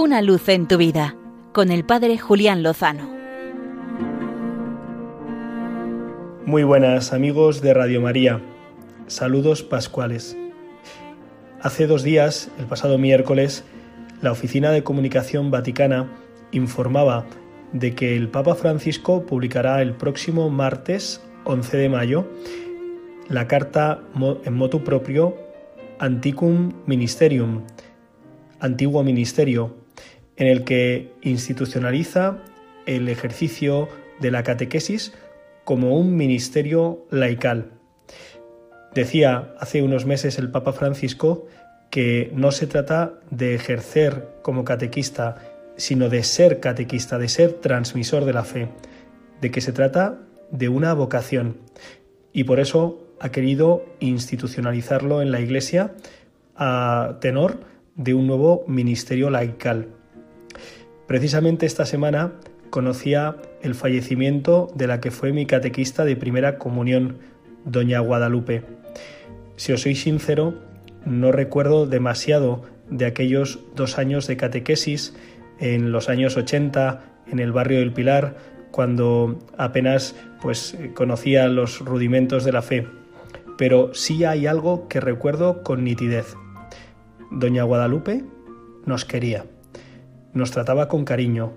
Una luz en tu vida con el Padre Julián Lozano. Muy buenas amigos de Radio María. Saludos pascuales. Hace dos días, el pasado miércoles, la Oficina de Comunicación Vaticana informaba de que el Papa Francisco publicará el próximo martes 11 de mayo la carta en motu propio Anticum Ministerium, antiguo ministerio, en el que institucionaliza el ejercicio de la catequesis como un ministerio laical. Decía hace unos meses el Papa Francisco que no se trata de ejercer como catequista, sino de ser catequista, de ser transmisor de la fe, de que se trata de una vocación. Y por eso ha querido institucionalizarlo en la Iglesia a tenor de un nuevo ministerio laical. Precisamente esta semana conocía el fallecimiento de la que fue mi catequista de primera comunión, doña Guadalupe. Si os soy sincero, no recuerdo demasiado de aquellos dos años de catequesis en los años 80 en el barrio del Pilar, cuando apenas pues conocía los rudimentos de la fe pero sí hay algo que recuerdo con nitidez. Doña Guadalupe nos quería, nos trataba con cariño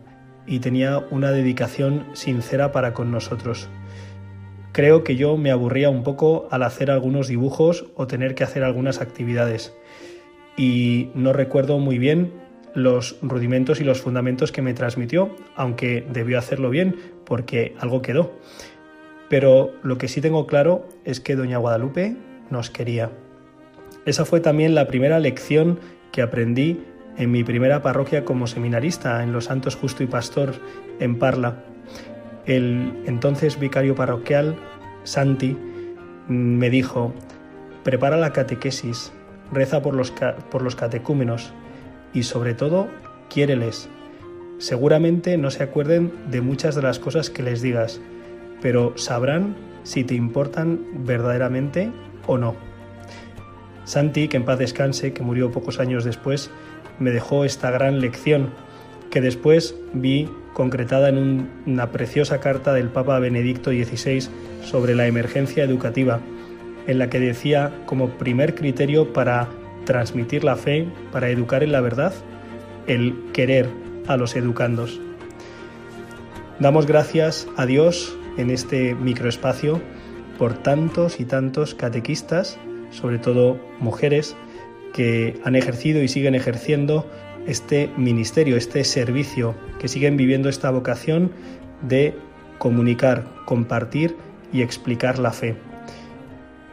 y tenía una dedicación sincera para con nosotros. Creo que yo me aburría un poco al hacer algunos dibujos o tener que hacer algunas actividades y no recuerdo muy bien los rudimentos y los fundamentos que me transmitió, aunque debió hacerlo bien porque algo quedó. Pero lo que sí tengo claro es que Doña Guadalupe nos quería. Esa fue también la primera lección que aprendí en mi primera parroquia como seminarista en Los Santos Justo y Pastor en Parla. El entonces vicario parroquial, Santi, me dijo, prepara la catequesis, reza por los, por los catecúmenos y sobre todo, quiéreles. Seguramente no se acuerden de muchas de las cosas que les digas, pero sabrán si te importan verdaderamente o no. Santi, que en paz descanse, que murió pocos años después, me dejó esta gran lección que después vi concretada en una preciosa carta del Papa Benedicto XVI sobre la emergencia educativa, en la que decía como primer criterio para transmitir la fe, para educar en la verdad, el querer a los educandos. Damos gracias a Dios en este microespacio por tantos y tantos catequistas, sobre todo mujeres, que han ejercido y siguen ejerciendo este ministerio, este servicio, que siguen viviendo esta vocación de comunicar, compartir y explicar la fe.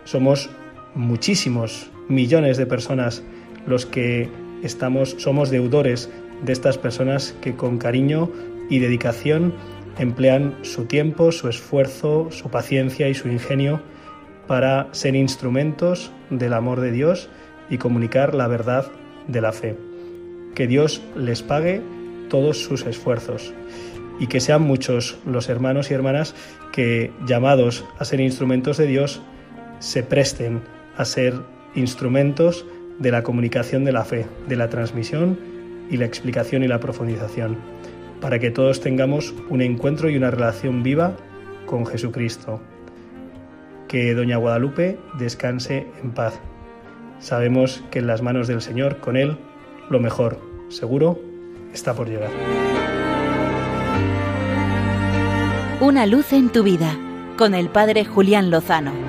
Somos muchísimos, millones de personas los que estamos, somos deudores de estas personas que con cariño y dedicación emplean su tiempo, su esfuerzo, su paciencia y su ingenio para ser instrumentos del amor de Dios y comunicar la verdad de la fe. Que Dios les pague todos sus esfuerzos y que sean muchos los hermanos y hermanas que, llamados a ser instrumentos de Dios, se presten a ser instrumentos de la comunicación de la fe, de la transmisión y la explicación y la profundización para que todos tengamos un encuentro y una relación viva con Jesucristo. Que Doña Guadalupe descanse en paz. Sabemos que en las manos del Señor, con Él, lo mejor, seguro, está por llegar. Una luz en tu vida, con el Padre Julián Lozano.